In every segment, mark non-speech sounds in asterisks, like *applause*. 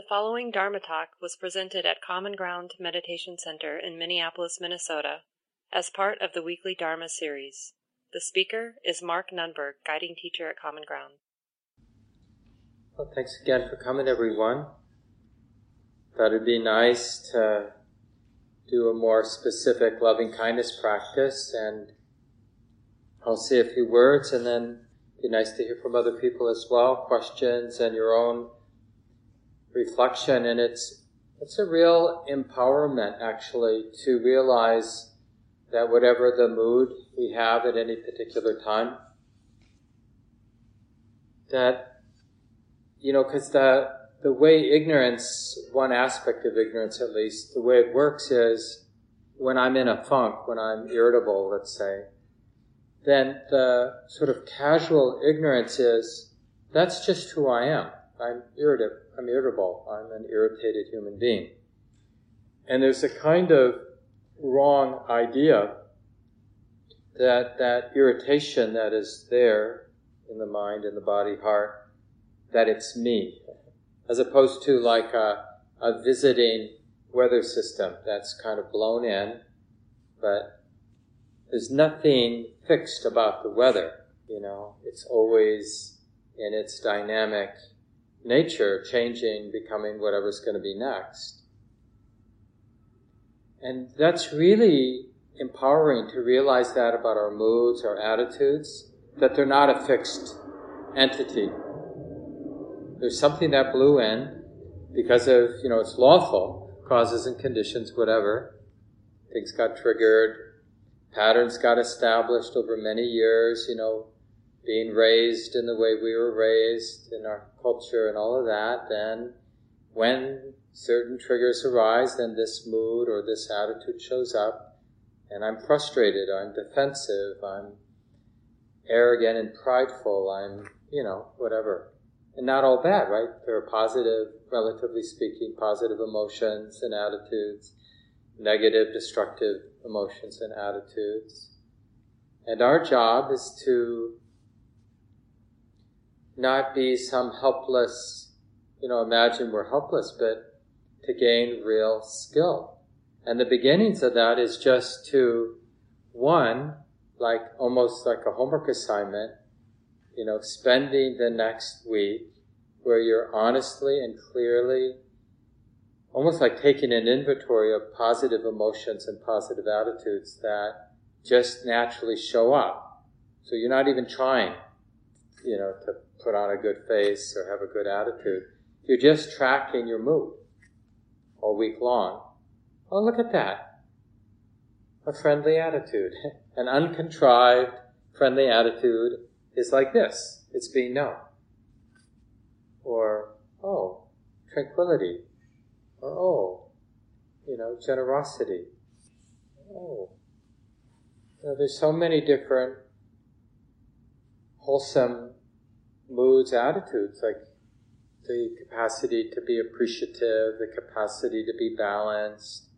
The following Dharma talk was presented at Common Ground Meditation Center in Minneapolis, Minnesota, as part of the weekly Dharma series. The speaker is Mark Nunberg, guiding teacher at Common Ground. Well, thanks again for coming, everyone. Thought it'd be nice to do a more specific loving kindness practice, and I'll say a few words, and then be nice to hear from other people as well, questions and your own reflection. And it's it's a real empowerment actually to realize that whatever the mood we have at any particular time, that you know, because the the way ignorance, one aspect of ignorance at least, the way it works is when I'm in a funk, when I'm irritable, let's say, then the sort of casual ignorance is that's just who I am. I'm irritable. I'm irritable. I'm an irritated human being. And there's a kind of wrong idea that that irritation that is there in the mind, in the body, heart, that it's me, as opposed to like a, a visiting weather system that's kind of blown in, but there's nothing fixed about the weather, you know. It's always in its dynamic nature, changing, becoming whatever's going to be next. And that's really empowering to realize that about our moods, our attitudes, that they're not a fixed entity. There's something that blew in because of, you know, it's lawful, causes and conditions, whatever. Things got triggered, patterns got established over many years, you know, being raised in the way we were raised in our culture and all of that, then when certain triggers arise, then this mood or this attitude shows up, and I'm frustrated, I'm defensive, I'm arrogant and prideful, I'm, you know, whatever. And not all bad, right? There are positive, relatively speaking, positive emotions and attitudes, negative, destructive emotions and attitudes. And our job is to not be some helpless, you know, imagine we're helpless, but to gain real skill. And the beginnings of that is just to, one, like almost like a homework assignment, you know, spending the next week where you're honestly and clearly almost like taking an inventory of positive emotions and positive attitudes that just naturally show up. So you're not even trying, you know, to put on a good face or have a good attitude. You're just tracking your mood all week long. Oh, look at that. A friendly attitude. *laughs* An uncontrived, friendly attitude is like this. It's being known. Or, oh, tranquility or oh, you know, generosity. Oh, you know, there's so many different wholesome moods, attitudes, like the capacity to be appreciative, the capacity to be balanced,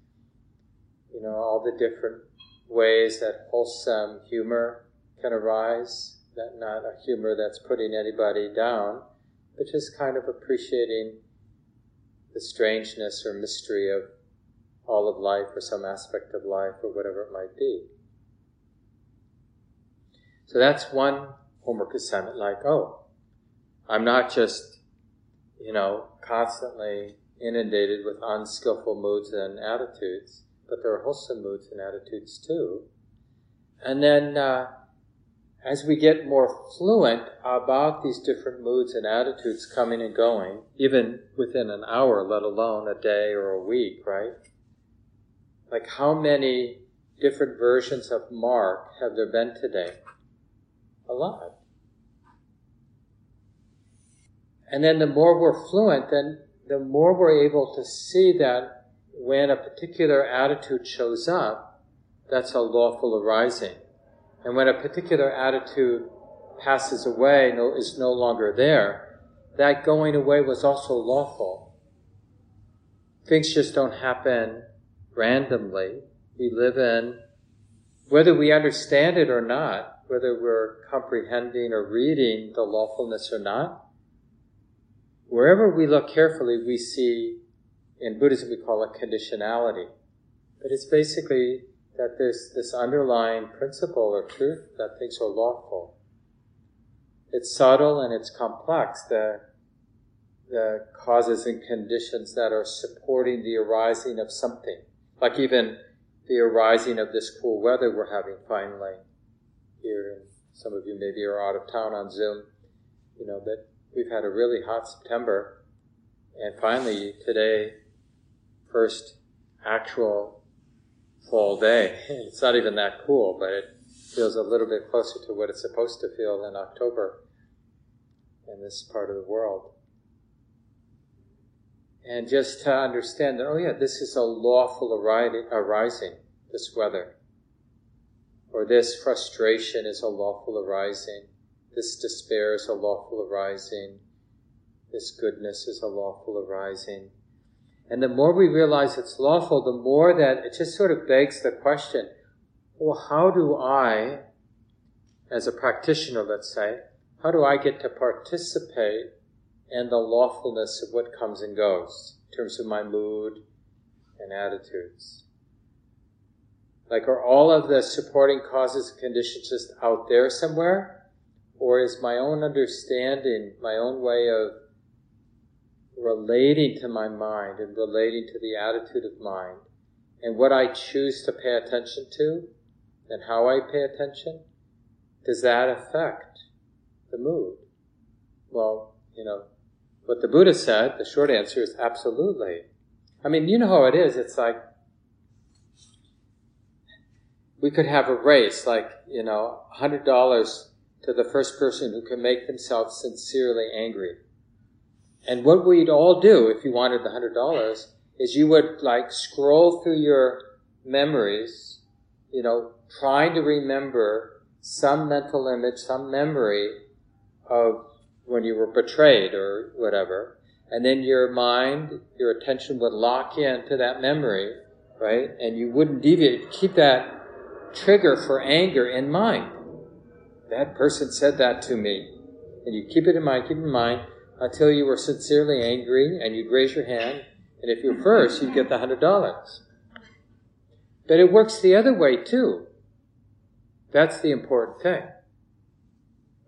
you know, all the different ways that wholesome humor can arise, that not a humor that's putting anybody down, but just kind of appreciating the strangeness or mystery of all of life or some aspect of life or whatever it might be. So that's one homework assignment, like, oh, I'm not just, you know, constantly inundated with unskillful moods and attitudes, but there are wholesome moods and attitudes too. And then, uh, as we get more fluent about these different moods and attitudes coming and going, even within an hour, let alone a day or a week, right? Like how many different versions of Mark have there been today? A lot. And then the more we're fluent, then the more we're able to see that when a particular attitude shows up, that's a lawful arising. And when a particular attitude passes away, no, is no longer there, that going away was also lawful. Things just don't happen randomly. We live in, whether we understand it or not, whether we're comprehending or reading the lawfulness or not, wherever we look carefully, we see, in Buddhism we call it conditionality. But it's basically that there's this underlying principle or truth that things are lawful. It's subtle and it's complex, the, the causes and conditions that are supporting the arising of something. Like even the arising of this cool weather we're having finally here. And some of you maybe are out of town on Zoom, you know, but we've had a really hot September. And finally today, first actual fall day. *laughs* It's not even that cool, but it feels a little bit closer to what it's supposed to feel in October in this part of the world. And just to understand that, oh yeah, this is a lawful arising, this weather. Or this frustration is a lawful arising. This despair is a lawful arising. This goodness is a lawful arising. And the more we realize it's lawful, the more that it just sort of begs the question well, how do I, as a practitioner, let's say, how do I get to participate in the lawfulness of what comes and goes in terms of my mood and attitudes? Like, are all of the supporting causes and conditions just out there somewhere? Or is my own understanding, my own way of relating to my mind and relating to the attitude of mind and what I choose to pay attention to and how I pay attention, does that affect the mood? Well, you know, what the Buddha said, the short answer is absolutely. I mean, you know how it is. It's like we could have a race, like, you know, $100 to the first person who can make themselves sincerely angry. And what we'd all do if you wanted the hundred dollars is you would like scroll through your memories, you know, trying to remember some mental image, some memory of when you were betrayed or whatever. And then your mind, your attention would lock in to that memory, right? And you wouldn't deviate. Keep that trigger for anger in mind. That person said that to me. And you keep it in mind, keep it in mind until you were sincerely angry and you'd raise your hand. And if you're first, you'd get the hundred dollars. But it works the other way too. That's the important thing.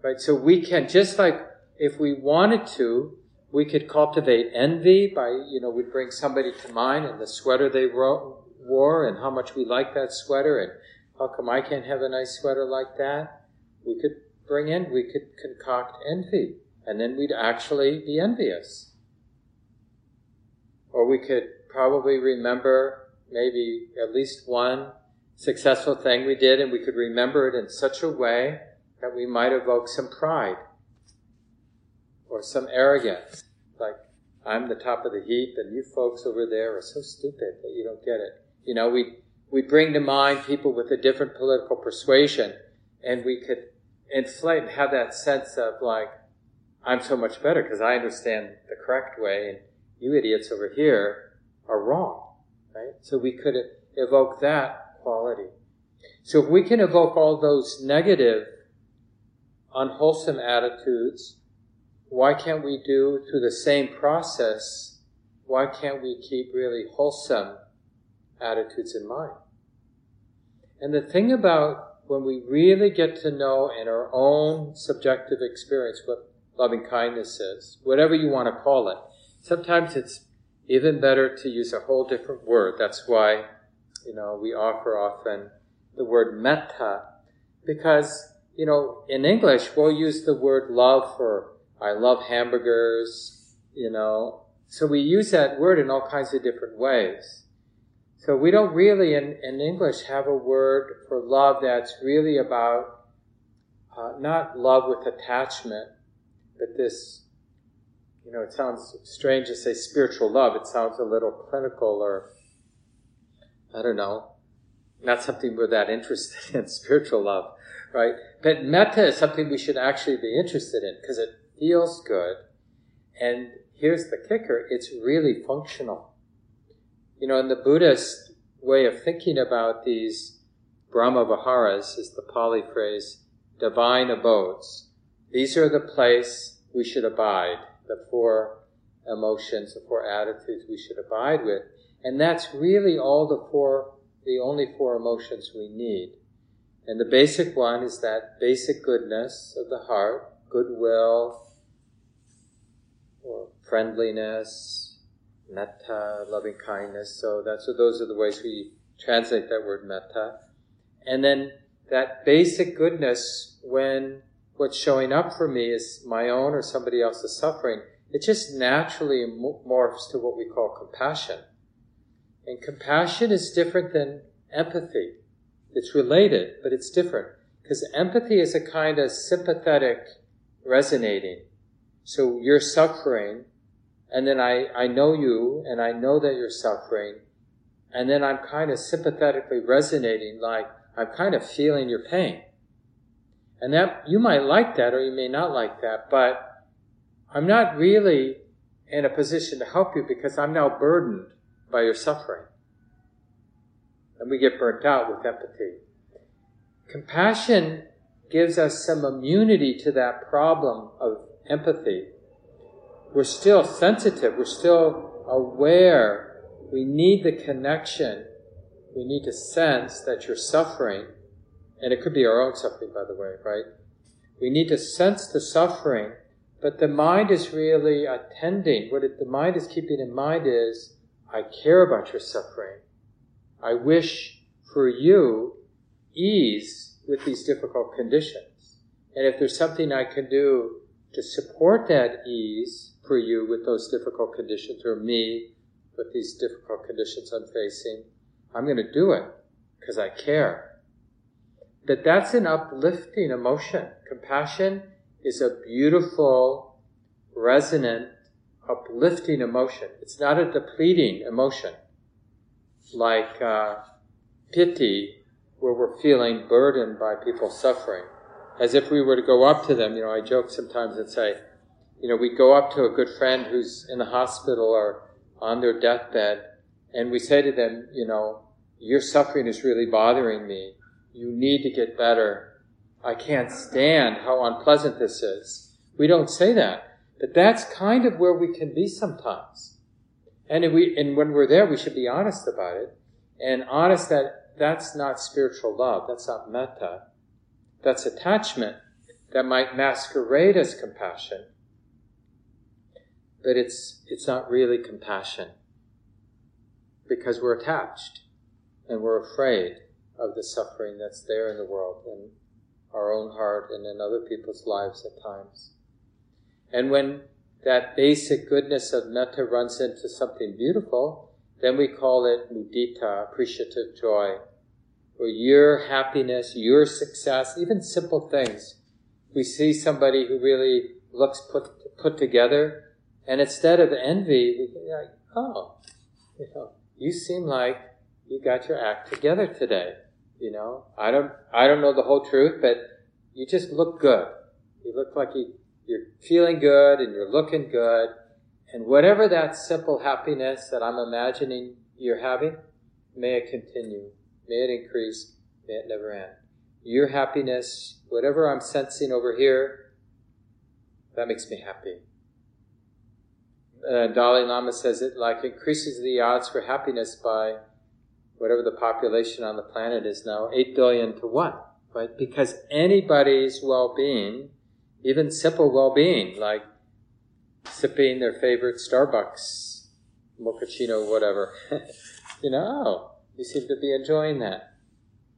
Right? So we can, just like if we wanted to, we could cultivate envy by, you know, we'd bring somebody to mind and the sweater they wore and how much we like that sweater and how come I can't have a nice sweater like that? We could bring in, we could concoct envy and then we'd actually be envious. Or we could probably remember maybe at least one successful thing we did, and we could remember it in such a way that we might evoke some pride or some arrogance. Like, I'm the top of the heap, and you folks over there are so stupid that you don't get it. You know, we we bring to mind people with a different political persuasion, and we could inflate and have that sense of like, I'm so much better because I understand the correct way, and you idiots over here are wrong, right? So we could evoke that quality. So if we can evoke all those negative, unwholesome attitudes, why can't we do through the same process? Why can't we keep really wholesome attitudes in mind? And the thing about when we really get to know in our own subjective experience what loving kindness is, whatever you want to call it. Sometimes it's even better to use a whole different word. That's why, you know, we offer often the word metta, because, you know, in English, we'll use the word love for, I love hamburgers, you know. So we use that word in all kinds of different ways. So we don't really, in, in English, have a word for love that's really about uh, not love with attachment, but this, you know, it sounds strange to say spiritual love. It sounds a little clinical or, I don't know, not something we're that interested in, *laughs* spiritual love, right? But metta is something we should actually be interested in because it feels good. And here's the kicker it's really functional. You know, in the Buddhist way of thinking about these Brahma Viharas is the Pali phrase, divine abodes. These are the place we should abide, the four emotions, the four attitudes we should abide with. And that's really all the four, the only four emotions we need. And the basic one is that basic goodness of the heart, goodwill, or friendliness, metta, loving kindness. So that's so those are the ways we translate that word metta. And then that basic goodness when what's showing up for me is my own or somebody else's suffering, it just naturally morphs to what we call compassion. And compassion is different than empathy. It's related, but it's different. Because empathy is a kind of sympathetic resonating. So you're suffering, and then I, I know you, and I know that you're suffering, and then I'm kind of sympathetically resonating, like I'm kind of feeling your pain. And that, you might like that or you may not like that, but I'm not really in a position to help you because I'm now burdened by your suffering. And we get burnt out with empathy. Compassion gives us some immunity to that problem of empathy. We're still sensitive, we're still aware. We need the connection. We need to sense that you're suffering and it could be our own suffering, by the way, right? We need to sense the suffering, but the mind is really attending. What it, the mind is keeping in mind is, I care about your suffering. I wish for you ease with these difficult conditions. And if there's something I can do to support that ease for you with those difficult conditions, or me with these difficult conditions I'm facing, I'm going to do it because I care that that's an uplifting emotion. Compassion is a beautiful, resonant, uplifting emotion. It's not a depleting emotion like uh, pity, where we're feeling burdened by people suffering. As if we were to go up to them, you know, I joke sometimes and say, you know, we go up to a good friend who's in the hospital or on their deathbed, and we say to them, you know, your suffering is really bothering me. You need to get better. I can't stand how unpleasant this is. We don't say that. But that's kind of where we can be sometimes. And, we, and when we're there, we should be honest about it. And honest that that's not spiritual love. That's not metta. That's attachment that might masquerade as compassion. But it's, it's not really compassion. Because we're attached and we're afraid of the suffering that's there in the world, in our own heart and in other people's lives at times. And when that basic goodness of metta runs into something beautiful, then we call it mudita, appreciative joy, where your happiness, your success, even simple things. We see somebody who really looks put, put together, and instead of envy, we think, like, oh, you know, you seem like you got your act together today. You know, I don't, I don't know the whole truth, but you just look good. You look like you, you're feeling good and you're looking good. And whatever that simple happiness that I'm imagining you're having, may it continue. May it increase. May it never end. Your happiness, whatever I'm sensing over here, that makes me happy. Uh, Dalai Lama says it like increases the odds for happiness by whatever the population on the planet is now, 8 billion to 1, right? Because anybody's well being, even simple well being, like sipping their favorite Starbucks mochaccino, whatever, *laughs* you know, you seem to be enjoying that.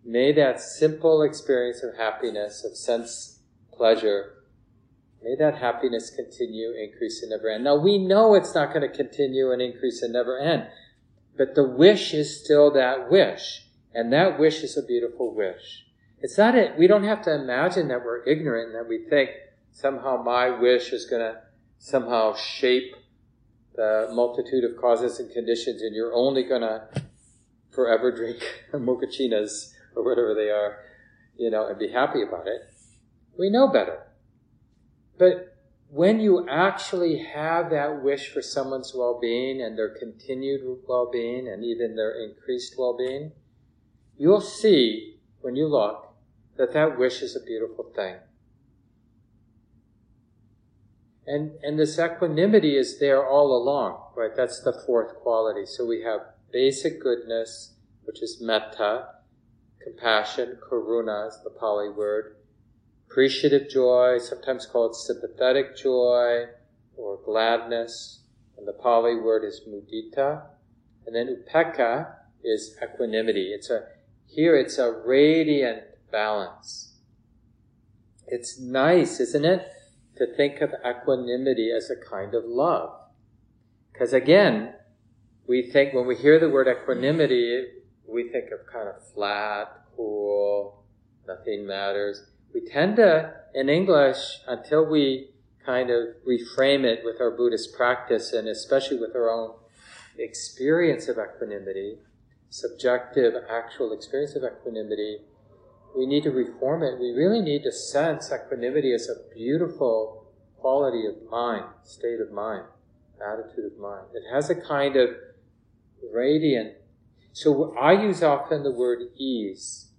May that simple experience of happiness, of sense pleasure, may that happiness continue, increase, and never end. Now we know it's not going to continue and increase and never end but the wish is still that wish. And that wish is a beautiful wish. It's not it. We don't have to imagine that we're ignorant and that we think somehow my wish is going to somehow shape the multitude of causes and conditions and you're only going to forever drink *laughs* mochachinas or whatever they are, you know, and be happy about it. We know better. But when you actually have that wish for someone's well being and their continued well being and even their increased well being, you'll see when you look that that wish is a beautiful thing. And, and this equanimity is there all along, right? That's the fourth quality. So we have basic goodness, which is metta, compassion, karuna is the Pali word, appreciative joy, sometimes called sympathetic joy or gladness, and the Pali word is mudita, and then upekkha is equanimity. It's a here it's a radiant balance. It's nice, isn't it, to think of equanimity as a kind of love. Because again, we think when we hear the word equanimity, we think of kind of flat, cool, nothing matters. We tend to, in English, until we kind of reframe it with our Buddhist practice and especially with our own experience of equanimity, subjective, actual experience of equanimity, we need to reform it. We really need to sense equanimity as a beautiful quality of mind, state of mind, attitude of mind. It has a kind of radiant. So I use often the word ease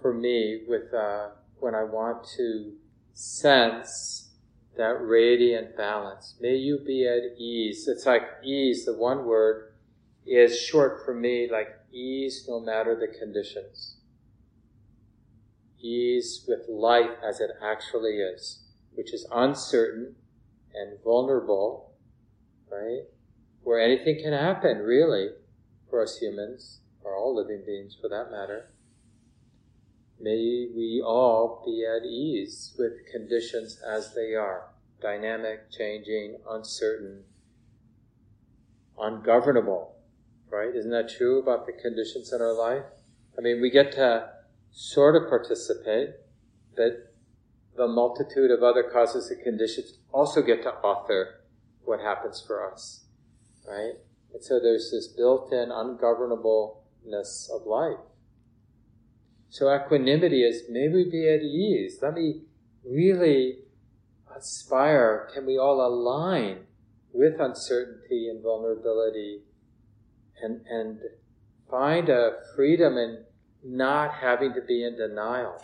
for me with uh, when I want to sense that radiant balance. May you be at ease. It's like ease, the one word, is short for me like ease no matter the conditions. Ease with life as it actually is, which is uncertain and vulnerable, right? Where anything can happen, really, for us humans, or all living beings for that matter. May we all be at ease with conditions as they are dynamic, changing, uncertain, ungovernable, right? Isn't that true about the conditions in our life? I mean, we get to sort of participate, but the multitude of other causes and conditions also get to author what happens for us, right? And so there's this built in ungovernableness of life. So equanimity is maybe be at ease. Let me really aspire. Can we all align with uncertainty and vulnerability and, and find a freedom in not having to be in denial?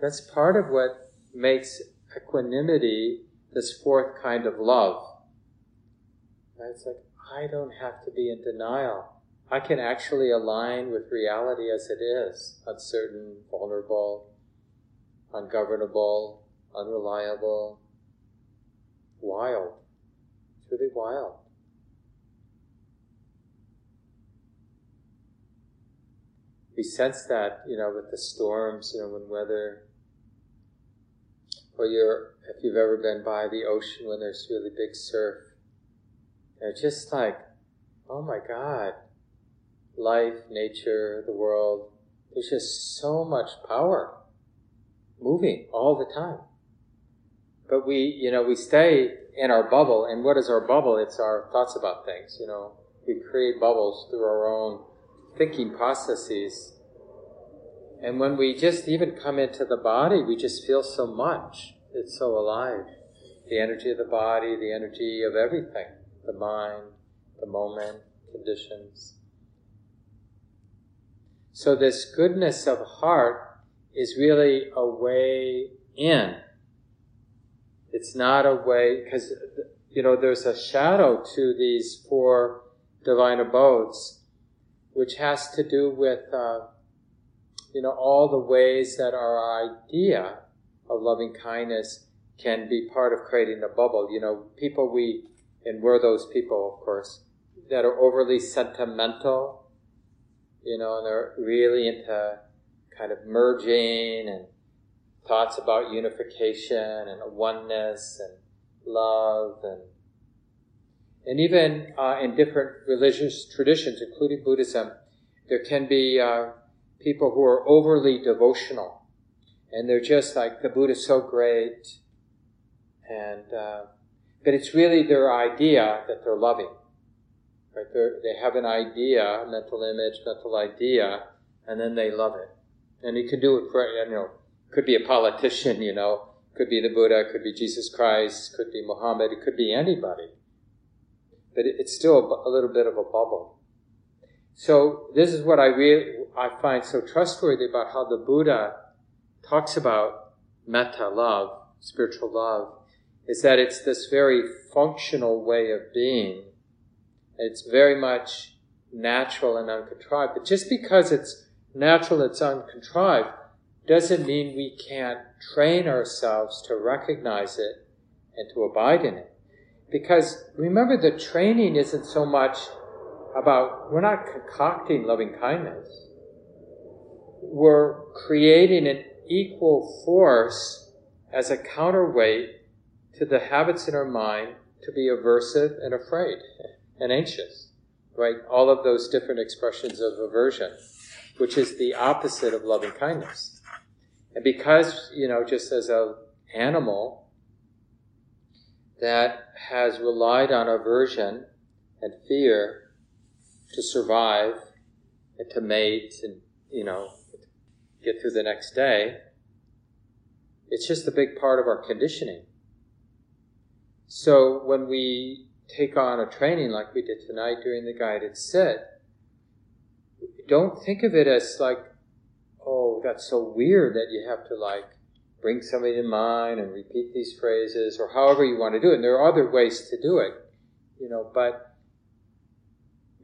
That's part of what makes equanimity this fourth kind of love. It's like, I don't have to be in denial. I can actually align with reality as it is uncertain, vulnerable, ungovernable, unreliable, wild. It's really wild. We sense that, you know, with the storms, you know, when weather, or you're, if you've ever been by the ocean when there's really big surf, it's just like, oh my God, life, nature, the world. There's just so much power moving all the time. But we, you know, we stay in our bubble, and what is our bubble? It's our thoughts about things, you know. We create bubbles through our own thinking processes. And when we just even come into the body, we just feel so much. It's so alive. The energy of the body, the energy of everything, the mind, the moment, conditions. So this goodness of heart is really a way in. It's not a way, because, you know, there's a shadow to these four divine abodes, which has to do with, uh, you know, all the ways that our idea of loving kindness can be part of creating a bubble. You know, people we, and we're those people, of course, that are overly sentimental you know, and they're really into kind of merging and thoughts about unification and oneness and love and and even uh, in different religious traditions, including Buddhism, there can be uh, people who are overly devotional, and they're just like the Buddha's so great, and uh, but it's really their idea that they're loving. Right? They're, they have an idea, mental image, mental idea, and then they love it. And he could do it for, you know, could be a politician, you know, could be the Buddha, could be Jesus Christ, could be Muhammad, it could be anybody. But it, it's still a, a little bit of a bubble. So this is what I really, I find so trustworthy about how the Buddha talks about metta, love, spiritual love, is that it's this very functional way of being. It's very much natural and uncontrived. But just because it's natural, it's uncontrived, doesn't mean we can't train ourselves to recognize it and to abide in it. Because remember, the training isn't so much about, we're not concocting loving kindness. We're creating an equal force as a counterweight to the habits in our mind to be aversive and afraid *laughs* and anxious, right? All of those different expressions of aversion, which is the opposite of loving kindness. And because, you know, just as an animal that has relied on aversion and fear to survive and to mate and, you know, get through the next day, it's just a big part of our conditioning. So when we take on a training like we did tonight during the guided sit, don't think of it as like, oh, that's so weird that you have to like bring somebody to mind and repeat these phrases or however you want to do it. And there are other ways to do it, you know, but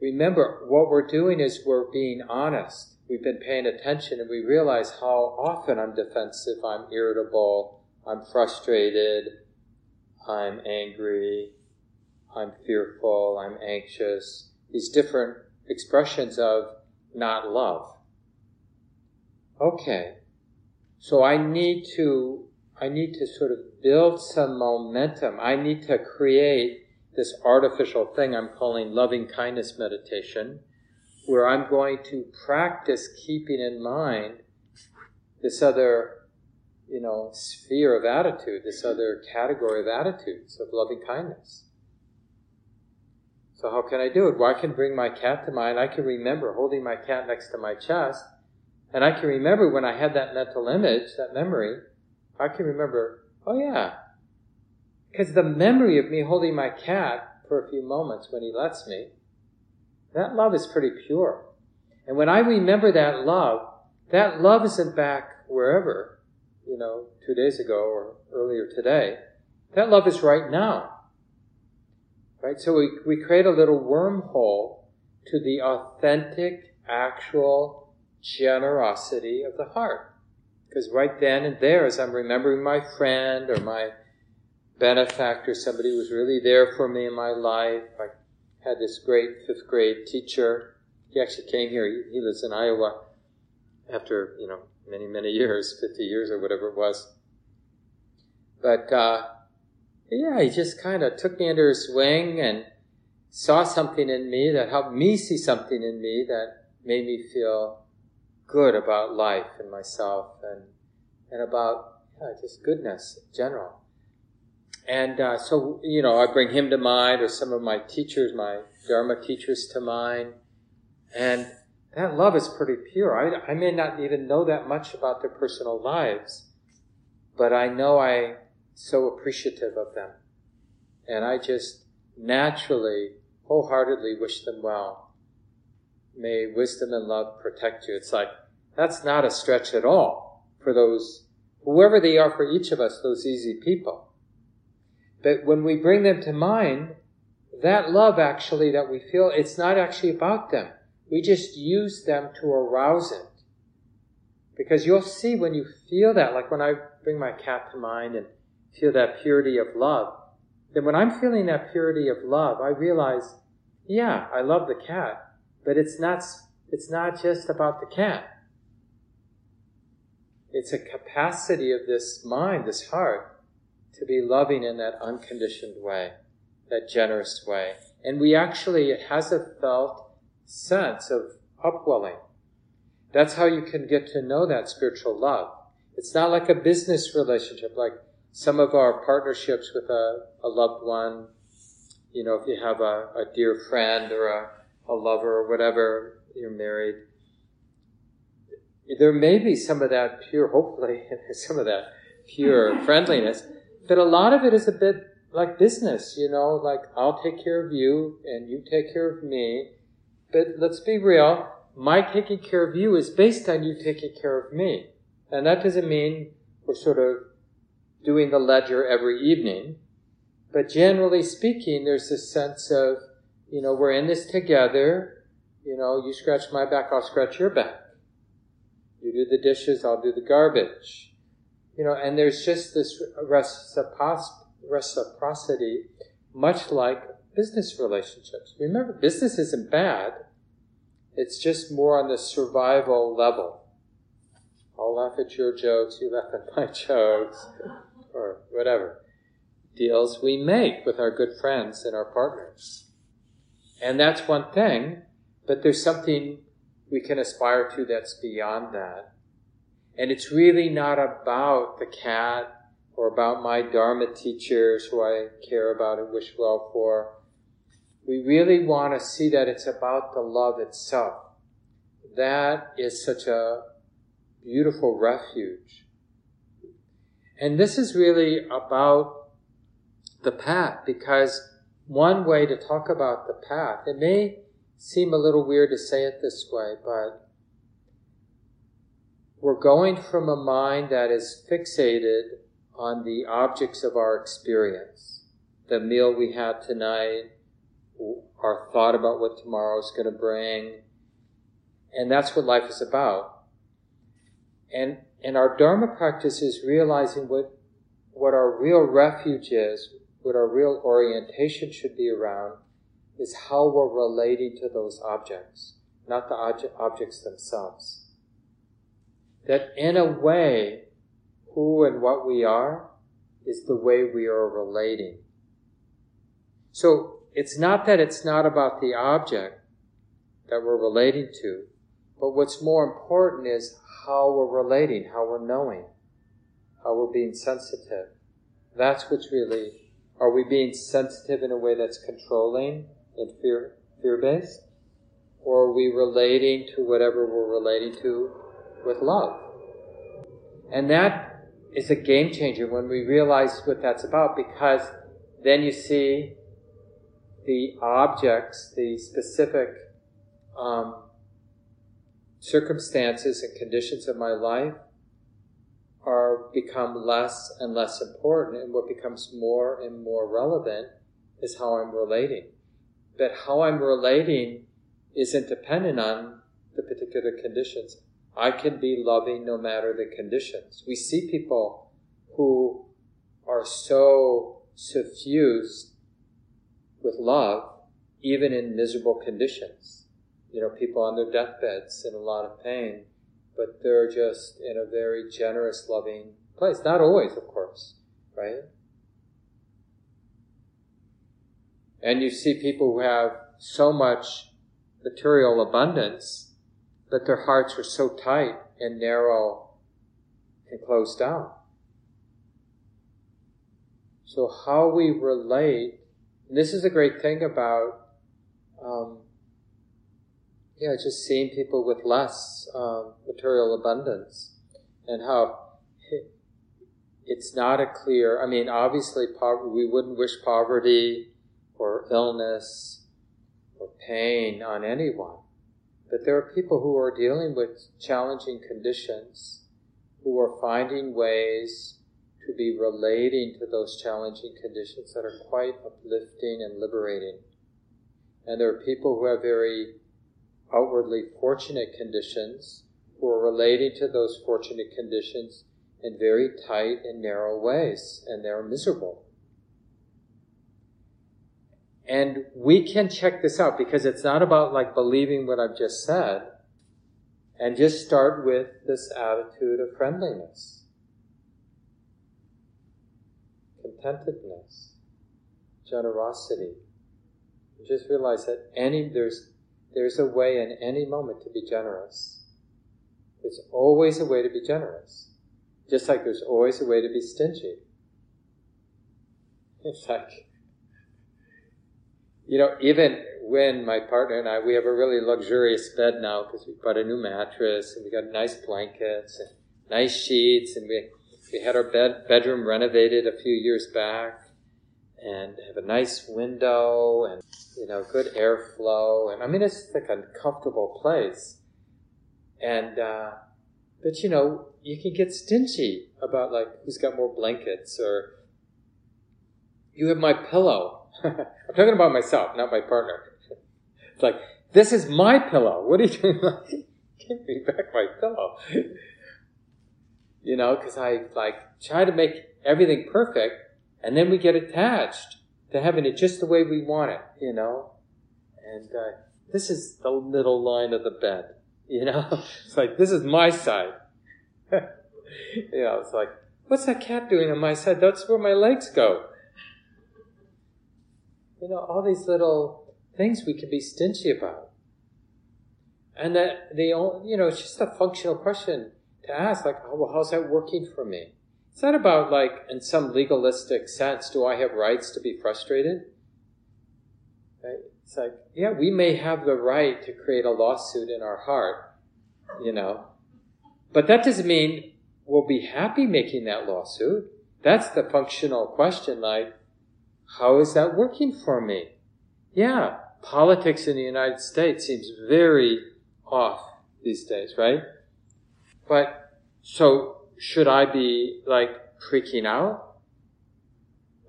remember what we're doing is we're being honest. We've been paying attention and we realize how often I'm defensive, I'm irritable, I'm frustrated, I'm angry, I'm fearful, I'm anxious, these different expressions of not love. Okay. So I need to, I need to sort of build some momentum. I need to create this artificial thing I'm calling loving kindness meditation, where I'm going to practice keeping in mind this other, you know, sphere of attitude, this other category of attitudes of loving kindness. So how can I do it? Well, I can bring my cat to mind. I can remember holding my cat next to my chest. And I can remember when I had that mental image, that memory, I can remember, oh yeah. Because the memory of me holding my cat for a few moments when he lets me, that love is pretty pure. And when I remember that love, that love isn't back wherever, you know, two days ago or earlier today. That love is right now. Right? So we, we create a little wormhole to the authentic, actual generosity of the heart. Because right then and there, as I'm remembering my friend or my benefactor, somebody who was really there for me in my life, I had this great fifth grade teacher. He actually came here. He, he lives in Iowa after, you know, many, many years, 50 years or whatever it was. But, uh, yeah, he just kind of took me under his wing and saw something in me that helped me see something in me that made me feel good about life and myself and and about yeah, just goodness in general. And uh, so, you know, I bring him to mind, or some of my teachers, my Dharma teachers to mind, and that love is pretty pure. I, I may not even know that much about their personal lives, but I know I so appreciative of them. And I just naturally, wholeheartedly wish them well. May wisdom and love protect you. It's like, that's not a stretch at all for those, whoever they are for each of us, those easy people. But when we bring them to mind, that love actually that we feel, it's not actually about them. We just use them to arouse it. Because you'll see when you feel that, like when I bring my cat to mind and feel that purity of love, then when I'm feeling that purity of love, I realize, yeah, I love the cat, but it's not, it's not just about the cat. It's a capacity of this mind, this heart, to be loving in that unconditioned way, that generous way. And we actually, it has a felt sense of upwelling. That's how you can get to know that spiritual love. It's not like a business relationship, like some of our partnerships with a, a loved one, you know, if you have a, a dear friend or a, a lover or whatever, you're married, there may be some of that pure, hopefully, *laughs* some of that pure *laughs* friendliness, but a lot of it is a bit like business, you know, like I'll take care of you and you take care of me. But let's be real, my taking care of you is based on you taking care of me. And that doesn't mean we're sort of doing the ledger every evening, But generally speaking, there's this sense of, you know, we're in this together. You know, you scratch my back, I'll scratch your back. You do the dishes, I'll do the garbage. You know, and there's just this reciprocity, much like business relationships. Remember, business isn't bad. It's just more on the survival level. I'll laugh at your jokes, you laugh at my *laughs* jokes, or whatever. Deals we make with our good friends and our partners. And that's one thing, but there's something we can aspire to that's beyond that. And it's really not about the cat or about my Dharma teachers who I care about and wish well for. We really want to see that it's about the love itself. That is such a beautiful refuge. And this is really about the path because one way to talk about the path, it may seem a little weird to say it this way, but we're going from a mind that is fixated on the objects of our experience. The meal we had tonight, our thought about what tomorrow is going to bring. And that's what life is about. And, and our Dharma practice is realizing what, what our real refuge is, what our real orientation should be around, is how we're relating to those objects, not the object, objects themselves. That in a way, who and what we are is the way we are relating. So it's not that it's not about the object that we're relating to, but what's more important is how we're relating, how we're knowing, how we're being sensitive. That's what's really, are we being sensitive in a way that's controlling and fear, fear-based? Or are we relating to whatever we're relating to with love? And that is a game changer when we realize what that's about because then you see the objects, the specific um, circumstances and conditions of my life are become less and less important, and what becomes more and more relevant is how I'm relating. But how I'm relating isn't dependent on the particular conditions. I can be loving no matter the conditions. We see people who are so suffused with love, even in miserable conditions. You know, people on their deathbeds in a lot of pain, but they're just in a very generous, loving place. Not always, of course, right? And you see people who have so much material abundance, but their hearts are so tight and narrow and closed down. So how we relate and this is a great thing about, um, yeah, just seeing people with less um, material abundance and how *laughs* it's not a clear, I mean, obviously, we wouldn't wish poverty or illness or pain on anyone. But there are people who are dealing with challenging conditions, who are finding ways to be relating to those challenging conditions that are quite uplifting and liberating. And there are people who have very outwardly fortunate conditions who are relating to those fortunate conditions in very tight and narrow ways, and they're miserable. And we can check this out because it's not about like believing what I've just said and just start with this attitude of friendliness contentedness, generosity. Just realize that any there's there's a way in any moment to be generous. There's always a way to be generous. Just like there's always a way to be stingy. *laughs* It's like you know, even when my partner and I, we have a really luxurious bed now because we bought a new mattress and we got nice blankets and nice sheets and we we had our bed, bedroom renovated a few years back and have a nice window and, you know, good airflow. And I mean, it's like a comfortable place. And, uh, but you know, you can get stingy about like who's got more blankets or you have my pillow. *laughs* I'm talking about myself, not my partner. It's like, this is my pillow. What are you doing? *laughs* Give me back my pillow. you know, because I like try to make everything perfect, and then we get attached to having it just the way we want it. You know, and uh, this is the middle line of the bed. *laughs* You know, it's like this is my side. *laughs* you know, it's like, what's that cat doing on my side? That's where my legs go. You know, all these little things we can be stingy about. And that the you know, it's just a functional question to ask, like, oh, well, how's that working for me? It's not about like, in some legalistic sense, do I have rights to be frustrated? Right? It's like, yeah, we may have the right to create a lawsuit in our heart, you know, but that doesn't mean we'll be happy making that lawsuit. That's the functional question, like, how is that working for me? Yeah, politics in the United States seems very off these days, right? But, so, should I be, like, freaking out?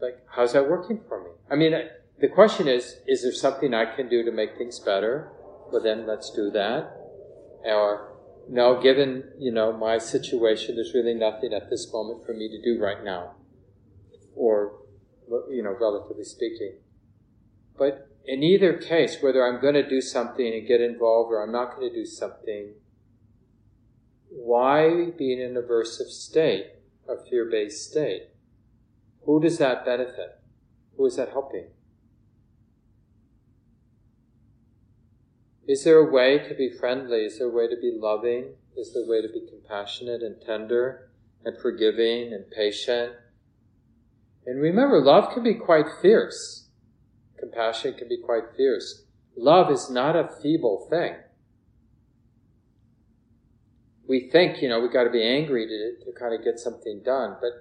Like, how's that working for me? I mean, the question is, is there something I can do to make things better? Well, then let's do that. Or, no, given, you know, my situation, there's really nothing at this moment for me to do right now. Or, you know, relatively speaking. But in either case, whether I'm going to do something and get involved or I'm not going to do something, why be in an aversive state, a fear based state? Who does that benefit? Who is that helping? Is there a way to be friendly? Is there a way to be loving? Is there a way to be compassionate and tender and forgiving and patient? And remember, love can be quite fierce. Compassion can be quite fierce. Love is not a feeble thing. We think, you know, we got to be angry to, to kind of get something done, but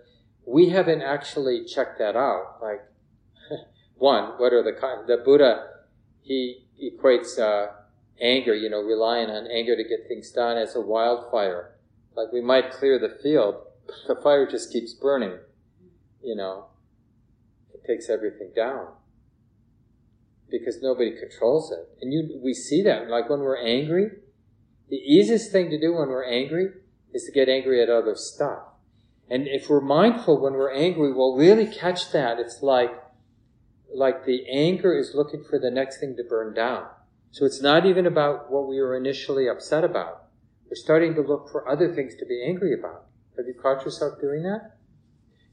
we haven't actually checked that out. Like, *laughs* one, what are the the Buddha? He equates uh, anger, you know, relying on anger to get things done as a wildfire. Like we might clear the field, but *laughs* the fire just keeps burning. You know, it takes everything down because nobody controls it. And you, we see that. Like when we're angry, the easiest thing to do when we're angry is to get angry at other stuff. And if we're mindful when we're angry, we'll really catch that. It's like, like the anger is looking for the next thing to burn down. So it's not even about what we were initially upset about. We're starting to look for other things to be angry about. Have you caught yourself doing that?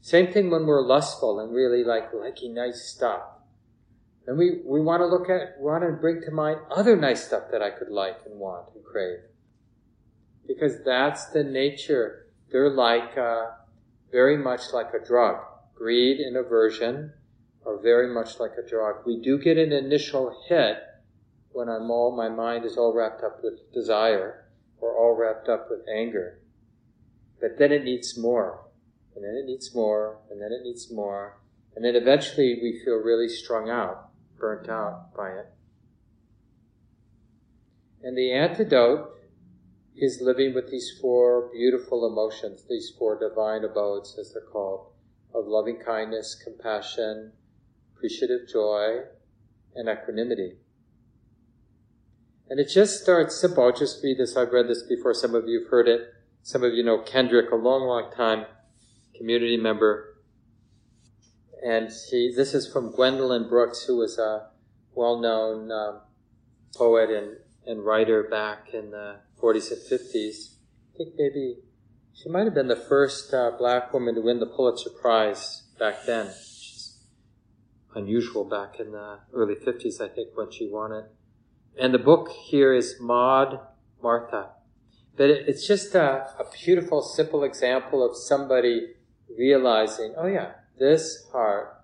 Same thing when we're lustful and really like liking nice stuff. And we, we want to look at, we want to bring to mind other nice stuff that I could like and want and crave. Because that's the nature. They're like, uh, very much like a drug. Greed and aversion are very much like a drug. We do get an initial hit when I'm all, my mind is all wrapped up with desire or all wrapped up with anger. But then it needs more, and then it needs more, and then it needs more, and then eventually we feel really strung out, burnt out by it. And the antidote is living with these four beautiful emotions, these four divine abodes, as they're called, of loving kindness, compassion, appreciative joy, and equanimity. And it just starts simple. I'll just read this. I've read this before. Some of you have heard it. Some of you know Kendrick, a long, long time community member. And he, this is from Gwendolyn Brooks, who was a well-known um, poet and, and writer back in the 40s and 50s. I think maybe she might have been the first uh, black woman to win the Pulitzer Prize back then, is unusual back in the early 50s, I think, when she won it. And the book here is Maud Martha. But it's just a, a beautiful, simple example of somebody realizing, oh yeah, this heart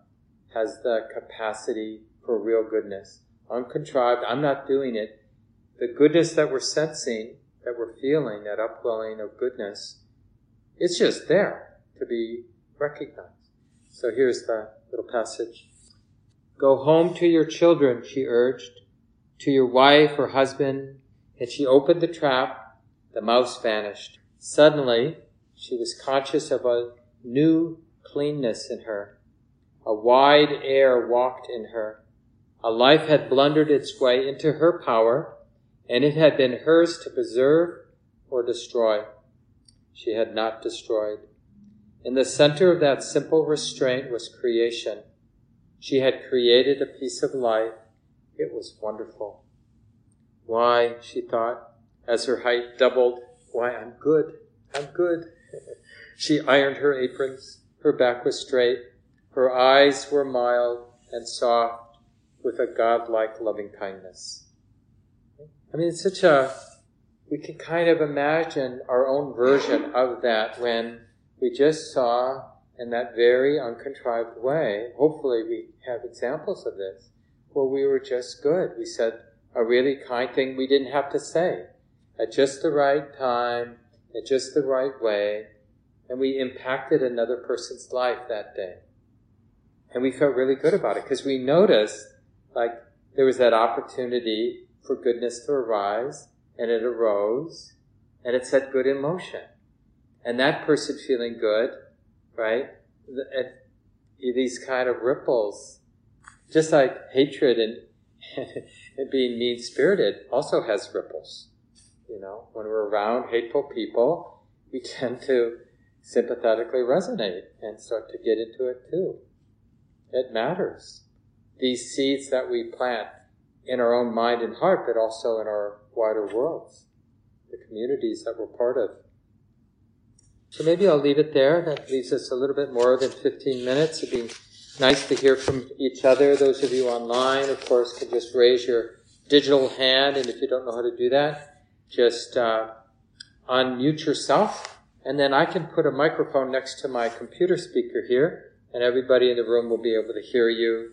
has the capacity for real goodness. Uncontrived, I'm not doing it. The goodness that we're sensing, that we're feeling, that upwelling of goodness, it's just there to be recognized. So here's the little passage. Go home to your children, she urged to your wife or husband, and she opened the trap, the mouse vanished. Suddenly, she was conscious of a new cleanness in her. A wide air walked in her. A life had blundered its way into her power, and it had been hers to preserve or destroy. She had not destroyed. In the center of that simple restraint was creation. She had created a piece of life. It was wonderful. Why, she thought, as her height doubled, why, I'm good. I'm good. *laughs* she ironed her aprons. Her back was straight. Her eyes were mild and soft with a godlike loving kindness. I mean, it's such a, we can kind of imagine our own version of that when we just saw in that very uncontrived way, hopefully we have examples of this, where we were just good. We said a really kind thing we didn't have to say at just the right time, at just the right way, and we impacted another person's life that day. And we felt really good about it because we noticed like there was that opportunity for goodness to arise and it arose and it set good in motion. And that person feeling good, right? And these kind of ripples, just like hatred and, *laughs* and being mean spirited also has ripples. You know, when we're around hateful people, we *laughs* tend to sympathetically resonate and start to get into it too. It matters. These seeds that we plant in our own mind and heart, but also in our wider worlds, the communities that we're part of. So maybe I'll leave it there. That leaves us a little bit more than 15 minutes. It'd be nice to hear from each other. Those of you online, of course, can just raise your digital hand, and if you don't know how to do that, just uh, unmute yourself, and then I can put a microphone next to my computer speaker here, and everybody in the room will be able to hear you.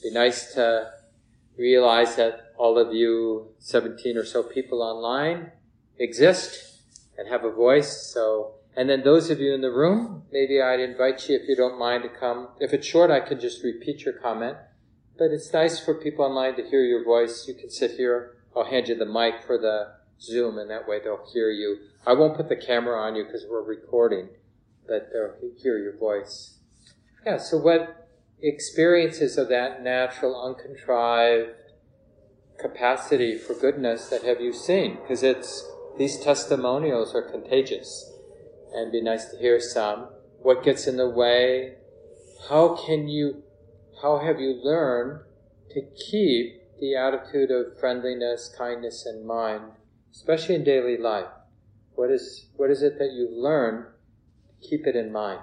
It'd be nice to realize that all of you 17 or so people online exist and have a voice. So, and then those of you in the room, maybe I'd invite you if you don't mind to come. If it's short, I can just repeat your comment. But it's nice for people online to hear your voice. You can sit here. I'll hand you the mic for the Zoom, and that way they'll hear you. I won't put the camera on you because we're recording, but they'll hear your voice. Yeah, so what experiences of that natural, uncontrived capacity for goodness that have you seen? Because it's these testimonials are contagious, and be nice to hear some. What gets in the way? How can you? How have you learned to keep the attitude of friendliness, kindness in mind, especially in daily life? What is what is it that you've learned? Keep it in mind.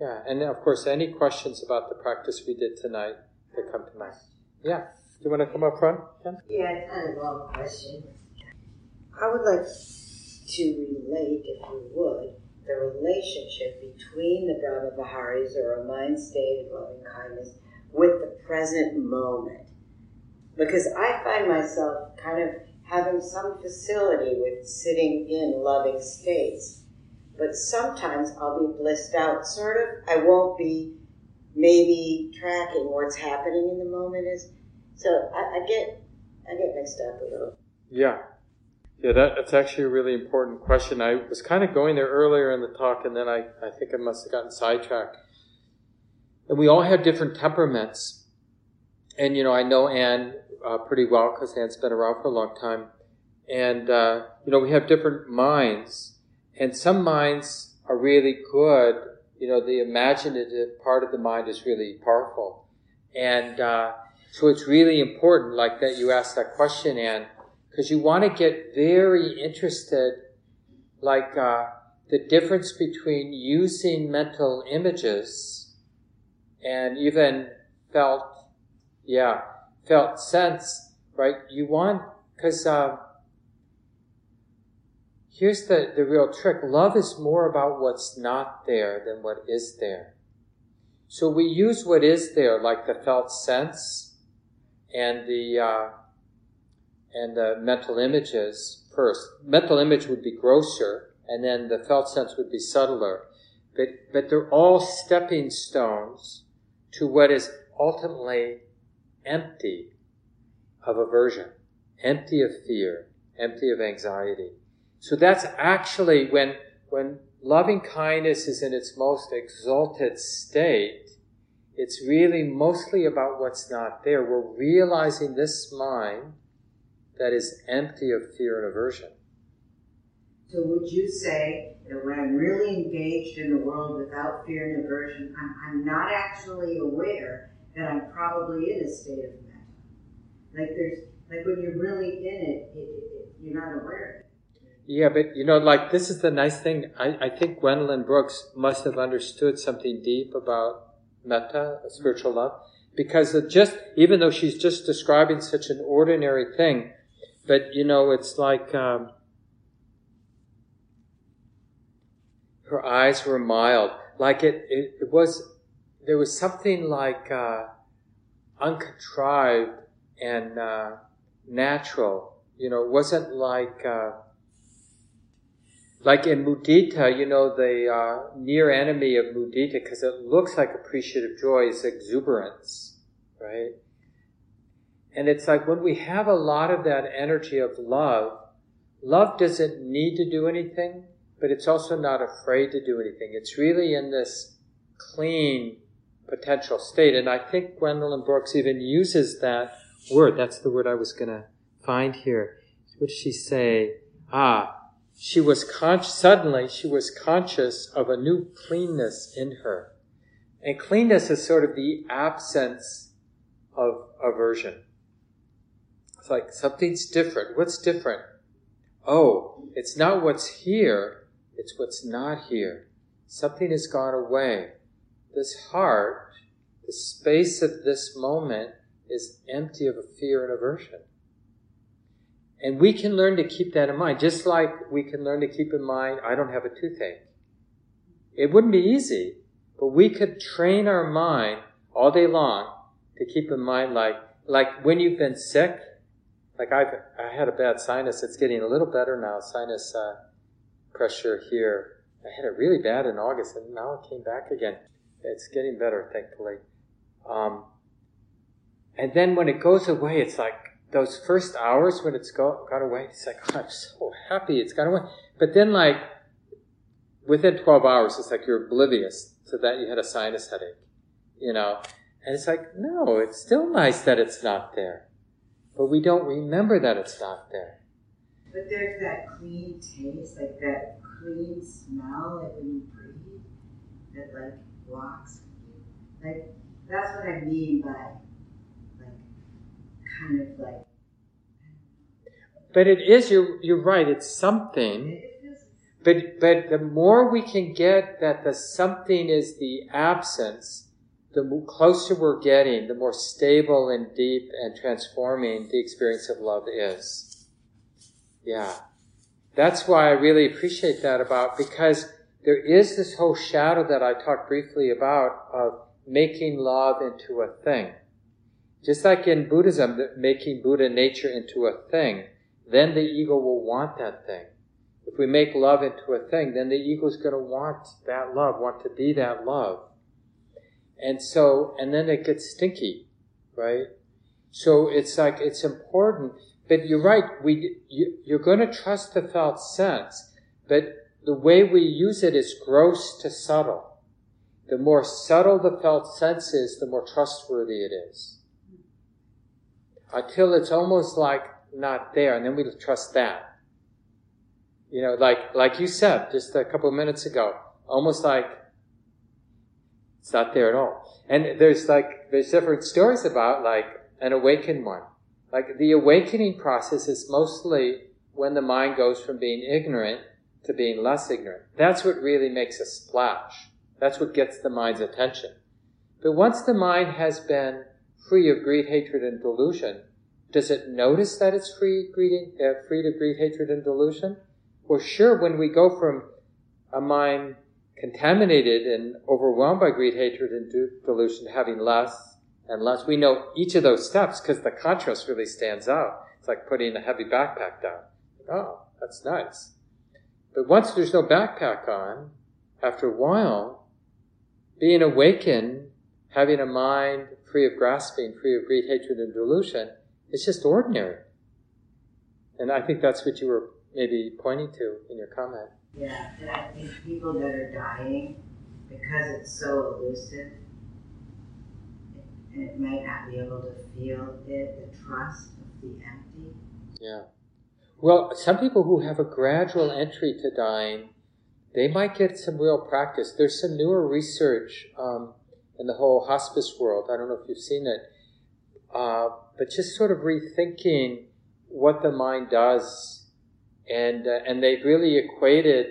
Yeah, and of course, any questions about the practice we did tonight that come to mind. Yeah, do you want to come up front? Ken? Yeah, kind of a long question. I would like to relate, if you would, the relationship between the Brahma Viharas or a mind state of loving kindness with the present moment. Because I find myself kind of having some facility with sitting in loving states but sometimes I'll be blissed out, sort of. I won't be maybe tracking what's happening in the moment. Is so I, I get I get mixed up a little. Yeah. Yeah, that, that's actually a really important question. I was kind of going there earlier in the talk, and then I, I think I must have gotten sidetracked. And we all have different temperaments. And, you know, I know Anne uh, pretty well because Anne's been around for a long time. And, uh, you know, we have different minds. And some minds are really good. You know, the imaginative part of the mind is really powerful. And uh, so it's really important, like that you asked that question, Anne, because you want to get very interested, like uh, the difference between using mental images and even felt, yeah, felt sense, right? You want, because uh, here's the, the real trick love is more about what's not there than what is there. So we use what is there, like the felt sense and the uh, and the mental images first. Mental image would be grosser, and then the felt sense would be subtler. But but they're all stepping stones to what is ultimately empty of aversion, empty of fear, empty of anxiety. So that's actually when, when loving kindness is in its most exalted state, it's really mostly about what's not there. We're realizing this mind that is empty of fear and aversion. So, would you say that when I'm really engaged in the world without fear and aversion, I'm, I'm not actually aware that I'm probably in a state of metta? Like there's like when you're really in it, it, it you're not aware of it. Yeah, but you know, like this is the nice thing. I, I think Gwendolyn Brooks must have understood something deep about metta, spiritual love, because it just, even though she's just describing such an ordinary thing, but you know, it's like um, her eyes were mild, like it, it, it was, there was something like uh, uncontrived and uh, natural. You know, it wasn't like. Uh, like in mudita, you know, the uh, near enemy of mudita, because it looks like appreciative joy, is exuberance, right? And it's like when we have a lot of that energy of love, love doesn't need to do anything, but it's also not afraid to do anything. It's really in this clean potential state. And I think Gwendolyn Brooks even uses that word. That's the word I was going to find here. What does she say? Ah, she was con- suddenly she was conscious of a new cleanness in her. And cleanness is sort of the absence of aversion. It's like something's different. What's different? Oh, it's not what's here, it's what's not here. Something has gone away. This heart, the space of this moment, is empty of fear and aversion. And we can learn to keep that in mind, just like we can learn to keep in mind, I don't have a toothache. It wouldn't be easy, but we could train our mind all day long to keep in mind, like, like when you've been sick, like I've, I had a bad sinus, it's getting a little better now, sinus uh, pressure here. I had it really bad in August, and now it came back again. It's getting better, thankfully. Um, and then when it goes away, it's like those first hours when it's go, got away, it's like, oh, I'm so happy it's gone away. But then, like, within 12 hours, it's like you're oblivious to that you had a sinus headache, you know? And it's like, no, it's still nice that it's not there. But we don't remember that it's not there. But there's that clean taste, like that clean smell, like when you breathe, that like you. Like, that's what I mean by kind of like. But it is, you're, you're right, it's something. But, but the more we can get that the something is the absence, the closer we're getting, the more stable and deep and transforming the experience of love is. Yeah. That's why I really appreciate that about, because there is this whole shadow that I talked briefly about of making love into a thing. Just like in Buddhism, making Buddha nature into a thing, then the ego will want that thing. If we make love into a thing, then the ego is going to want that love, want to be that love. And so, and then it gets stinky, right? So it's like, it's important, but you're right, we, you, you're going to trust the felt sense, but the way we use it is gross to subtle. The more subtle the felt sense is, the more trustworthy it is until it's almost like not there, and then we trust that. You know, like like you said just a couple of minutes ago, almost like it's not there at all. And there's like there's different stories about like an awakened one. Like the awakening process is mostly when the mind goes from being ignorant to being less ignorant. That's what really makes a splash. That's what gets the mind's attention. But once the mind has been free of greed, hatred, and delusion, does it notice that it's free, uh, free to greed, hatred, and delusion? Well, sure, when we go from a mind contaminated and overwhelmed by greed, hatred, and delusion having less and less, we know each of those steps because the contrast really stands out. It's like putting a heavy backpack down. Oh, that's nice. But once there's no backpack on, after a while, being awakened, having a mind free of grasping, free of greed, hatred, and delusion, it's just ordinary. And I think that's what you were maybe pointing to in your comment. Yeah, and I think people that are dying, because it's so elusive, it might not be able to feel it, the trust of the empty. Yeah. Well, some people who have a gradual entry to dying, they might get some real practice. There's some newer research um, in the whole hospice world. I don't know if you've seen it, uh, but just sort of rethinking what the mind does, and uh, and they've really equated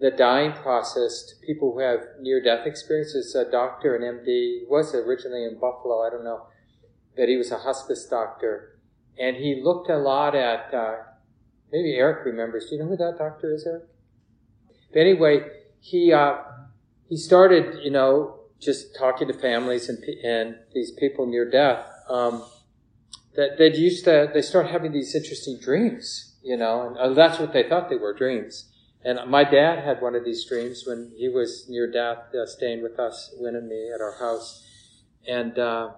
the dying process to people who have near-death experiences. A doctor, an MD, was originally in Buffalo. I don't know, but he was a hospice doctor, and he looked a lot at. Uh, maybe Eric remembers. Do you know who that doctor is, Eric? But anyway, he uh, he started, you know, just talking to families and and these people near death. Um, that they used to they start having these interesting dreams, you know, and that's what they thought they were dreams. And my dad had one of these dreams when he was near death, uh, staying with us, Win and me, at our house, and uh,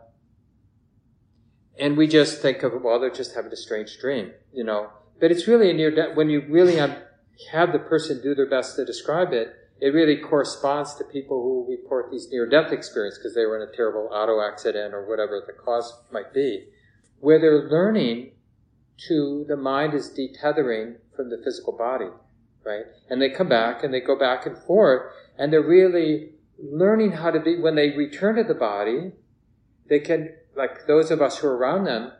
and we just think of well, they're just having a strange dream, you know. But it's really a near death when you really have the person do their best to describe it. It really corresponds to people who report these near death experiences because they were in a terrible auto accident or whatever the cause might be where they're learning to the mind is detethering from the physical body, right? And they come back and they go back and forth and they're really learning how to be, when they return to the body, they can, like those of us who are around them,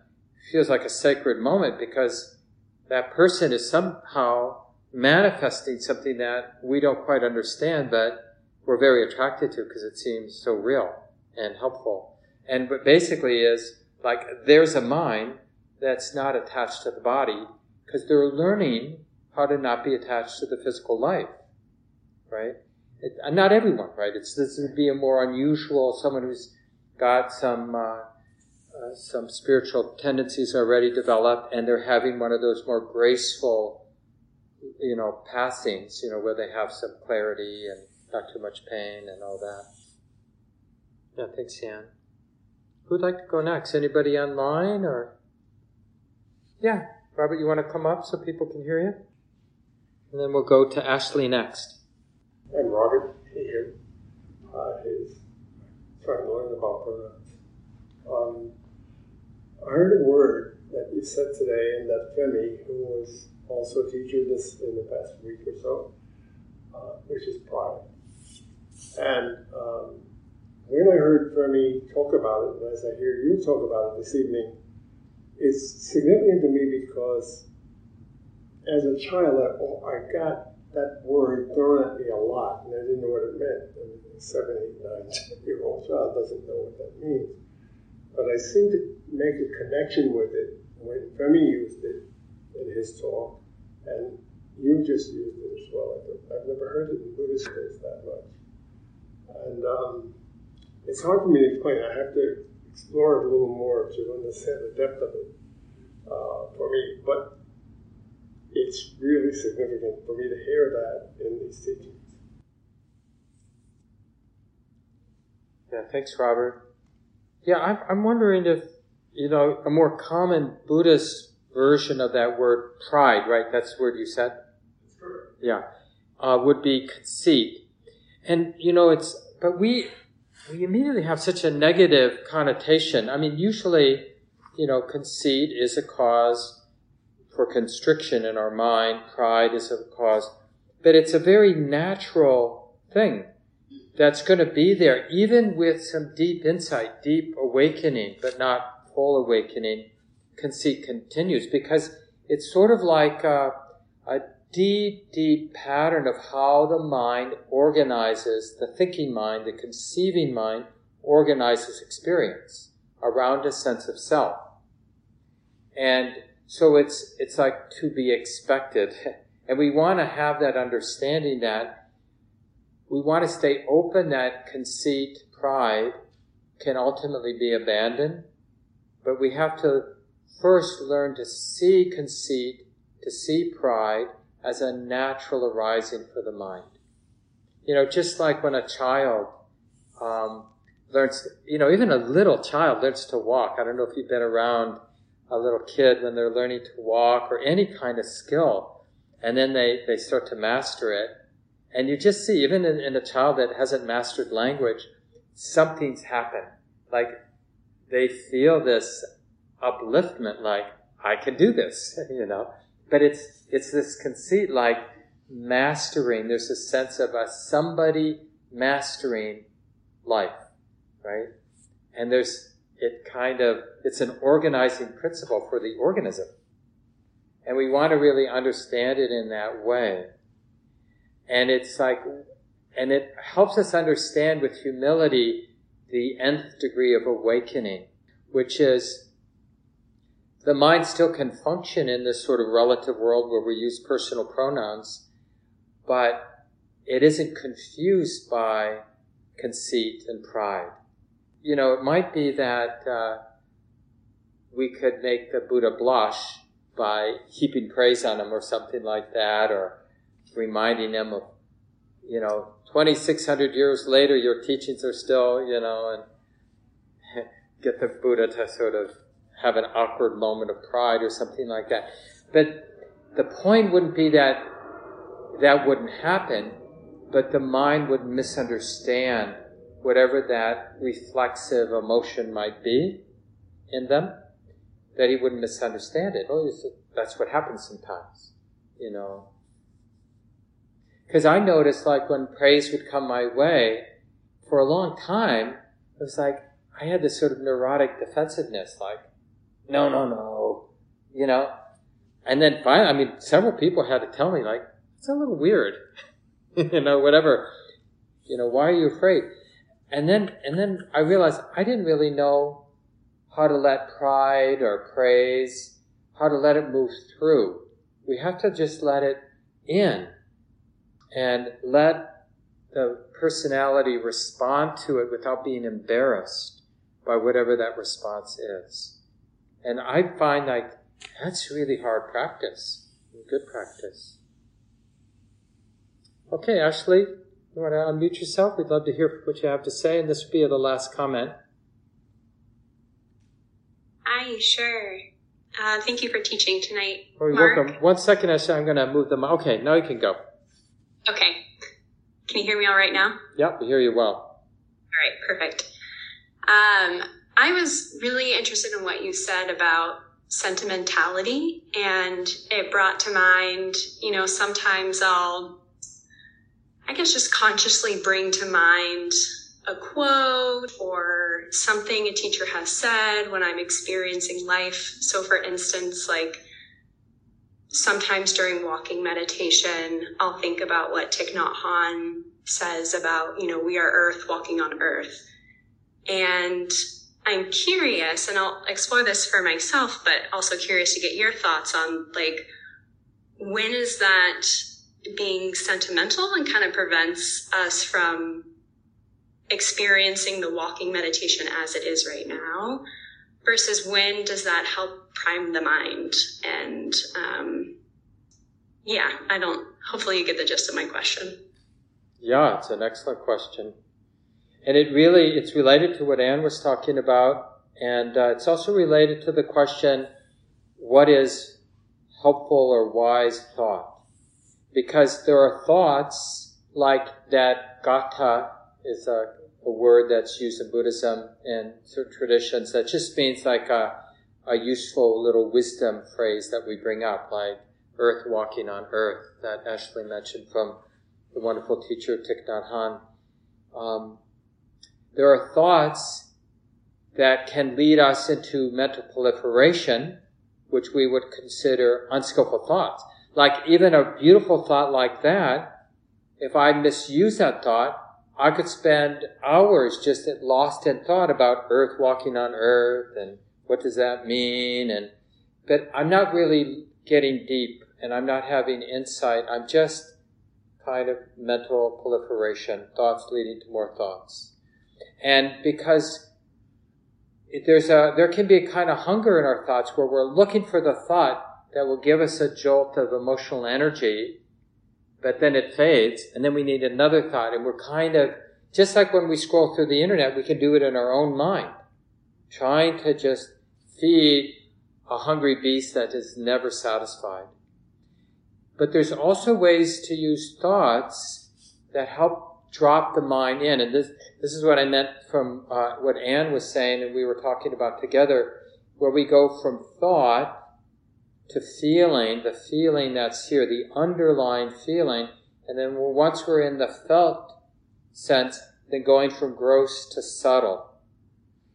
feels like a sacred moment because that person is somehow manifesting something that we don't quite understand, but we're very attracted to because it seems so real and helpful. And but basically is like there's a mind that's not attached to the body because they're learning how to not be attached to the physical life, right? It, not everyone, right? It's this would be a more unusual someone who's got some uh, uh, some spiritual tendencies already developed, and they're having one of those more graceful, you know, passings, you know, where they have some clarity and not too much pain and all that. Yeah, thanks, Jan. Who'd like to go next? Anybody online or? Yeah, Robert, you want to come up so people can hear you? And then we'll go to Ashley next. I'm Robert here. Uh, is trying to learn about pronouns. Um, I heard a word that you said today, and that Femi, who was also a teacher this in the past week or so, uh, which is pride. And um, when I heard Femi talk about it, and as I hear you talk about it this evening, it's significant to me because as a child, I, I got that word thrown at me a lot, and I didn't know what it meant. And a seven, eight, nine, year old child doesn't know what that means. But I seem to make a connection with it when Femi used it in his talk, and you just used it as well. I've never heard it in Buddhist days that much. And um, it's hard for me to explain. I have to explore it a little more to understand the depth of it uh, for me. But it's really significant for me to hear that in these teachings. Yeah, thanks, Robert. Yeah, I'm wondering if, you know, a more common Buddhist version of that word pride, right? That's the word you said? Yeah. Uh, would be conceit. And, you know, it's, but we, we immediately have such a negative connotation. I mean, usually, you know, conceit is a cause for constriction in our mind, pride is a cause, but it's a very natural thing that's going to be there, even with some deep insight, deep awakening, but not full awakening. Conceit continues because it's sort of like a, a deep, deep pattern of how the mind organizes, the thinking mind, the conceiving mind organizes experience around a sense of self. And so it's, it's like to be expected. *laughs* And we want to have that understanding that we want to stay open that conceit, pride can ultimately be abandoned. But we have to first learn to see conceit, to see pride, as a natural arising for the mind. You know, just like when a child um, learns, you know, even a little child learns to walk. I don't know if you've been around a little kid when they're learning to walk or any kind of skill, and then they, they start to master it. And you just see, even in, in a child that hasn't mastered language, something's happened. Like they feel this upliftment like, I can do this, *laughs* you know. But it's, it's this conceit like mastering. There's a sense of a somebody mastering life, right? And there's, it kind of, it's an organizing principle for the organism. And we want to really understand it in that way. And it's like, and it helps us understand with humility the nth degree of awakening, which is the mind still can function in this sort of relative world where we use personal pronouns, but it isn't confused by conceit and pride. You know, it might be that uh, we could make the Buddha blush by heaping praise on him or something like that, or reminding him of, you know, 2,600 years later, your teachings are still, you know, and *laughs* get the Buddha to sort of have an awkward moment of pride or something like that. But the point wouldn't be that that wouldn't happen, but the mind would misunderstand whatever that reflexive emotion might be in them, that he wouldn't misunderstand it. Oh, that's what happens sometimes, you know. Because I noticed, like, when praise would come my way, for a long time, it was like I had this sort of neurotic defensiveness, like, no, no, no, you know. And then finally, I mean, several people had to tell me, like, it's a little weird, *laughs* you know, whatever, you know, why are you afraid? And then, and then I realized I didn't really know how to let pride or praise, how to let it move through. We have to just let it in and let the personality respond to it without being embarrassed by whatever that response is. And I find like that's really hard practice, good practice. Okay, Ashley, you want to unmute yourself? We'd love to hear what you have to say, and this would be the last comment. Hi, sure. Uh, thank you for teaching tonight. Oh, you're Mark. welcome. One second, Ashley. I'm going to move them. Okay, now you can go. Okay. Can you hear me all right now? Yep, we hear you well. All right, perfect. Um, I was really interested in what you said about sentimentality, and it brought to mind, you know, sometimes I'll, I guess, just consciously bring to mind a quote or something a teacher has said when I'm experiencing life. So, for instance, like sometimes during walking meditation, I'll think about what Thich Nhat Hanh says about, you know, we are earth walking on earth. And I'm curious, and I'll explore this for myself, but also curious to get your thoughts on like, when is that being sentimental and kind of prevents us from experiencing the walking meditation as it is right now? Versus when does that help prime the mind? And um, yeah, I don't. Hopefully, you get the gist of my question. Yeah, it's an excellent question, and it really it's related to what Anne was talking about, and uh, it's also related to the question, what is helpful or wise thought? Because there are thoughts like that. Gatha is a a word that's used in Buddhism and traditions that just means like a, a useful little wisdom phrase that we bring up, like earth walking on earth, that Ashley mentioned from the wonderful teacher Thich Nhat Hanh. Um, there are thoughts that can lead us into mental proliferation, which we would consider unskillful thoughts. Like even a beautiful thought like that, if I misuse that thought, I could spend hours just lost in thought about Earth walking on Earth and what does that mean and but I'm not really getting deep and I'm not having insight. I'm just kind of mental proliferation, thoughts leading to more thoughts. And because there's a there can be a kind of hunger in our thoughts where we're looking for the thought that will give us a jolt of emotional energy but then it fades, and then we need another thought, and we're kind of, just like when we scroll through the internet, we can do it in our own mind, trying to just feed a hungry beast that is never satisfied. But there's also ways to use thoughts that help drop the mind in. And this, this is what I meant from uh, what Anne was saying and we were talking about together, where we go from thought to feeling, the feeling that's here, the underlying feeling, and then once we're in the felt sense, then going from gross to subtle.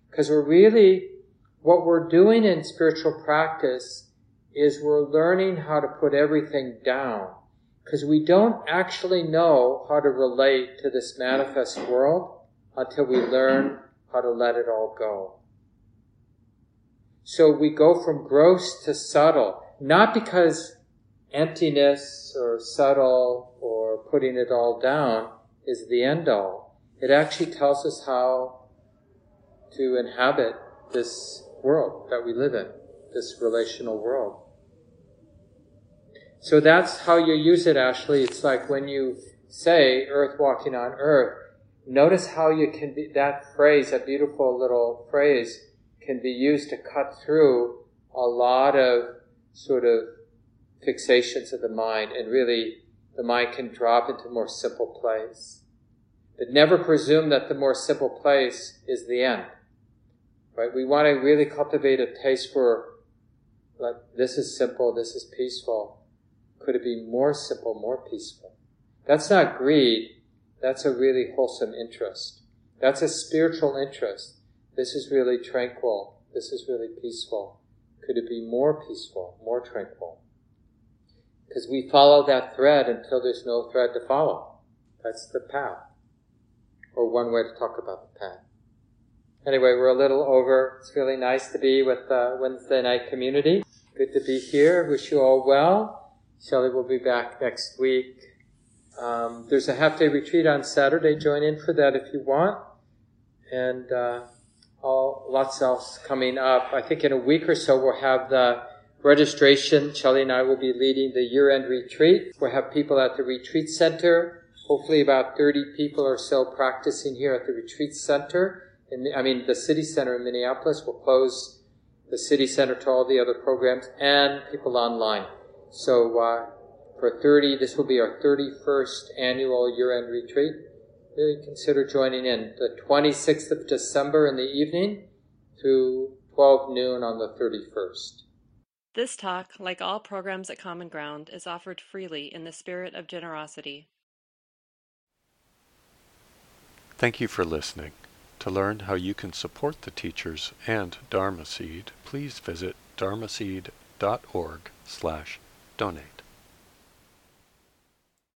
Because we're really, what we're doing in spiritual practice is we're learning how to put everything down. Because we don't actually know how to relate to this manifest world until we learn how to let it all go. So we go from gross to subtle, not because emptiness or subtle or putting it all down is the end all. It actually tells us how to inhabit this world that we live in, this relational world. So that's how you use it, Ashley. It's like when you say earth walking on earth, notice how you can be, that phrase, that beautiful little phrase, can be used to cut through a lot of sort of fixations of the mind and really the mind can drop into more simple place. But never presume that the more simple place is the end. Right? We want to really cultivate a taste for like this is simple, this is peaceful. Could it be more simple, more peaceful? That's not greed. That's a really wholesome interest. That's a spiritual interest. This is really tranquil. This is really peaceful. Could it be more peaceful, more tranquil? Because we follow that thread until there's no thread to follow. That's the path. Or one way to talk about the path. Anyway, we're a little over. It's really nice to be with the Wednesday night community. Good to be here. Wish you all well. Shelley will be back next week. Um, there's a half day retreat on Saturday. Join in for that if you want. And uh, all lots else coming up. I think in a week or so we'll have the registration. Shelley and I will be leading the year-end retreat. We'll have people at the retreat center. Hopefully about 30 people or so practicing here at the retreat center. I mean, the city center in Minneapolis will close the city center to all the other programs and people online. So, uh, for 30, this will be our 31st annual year-end retreat. Really consider joining in the 26th of December in the evening through 12 noon on the 31st. This talk, like all programs at Common Ground, is offered freely in the spirit of generosity. Thank you for listening. To learn how you can support the teachers and Dharma Seed, please visit dharmaseed.org slash donate.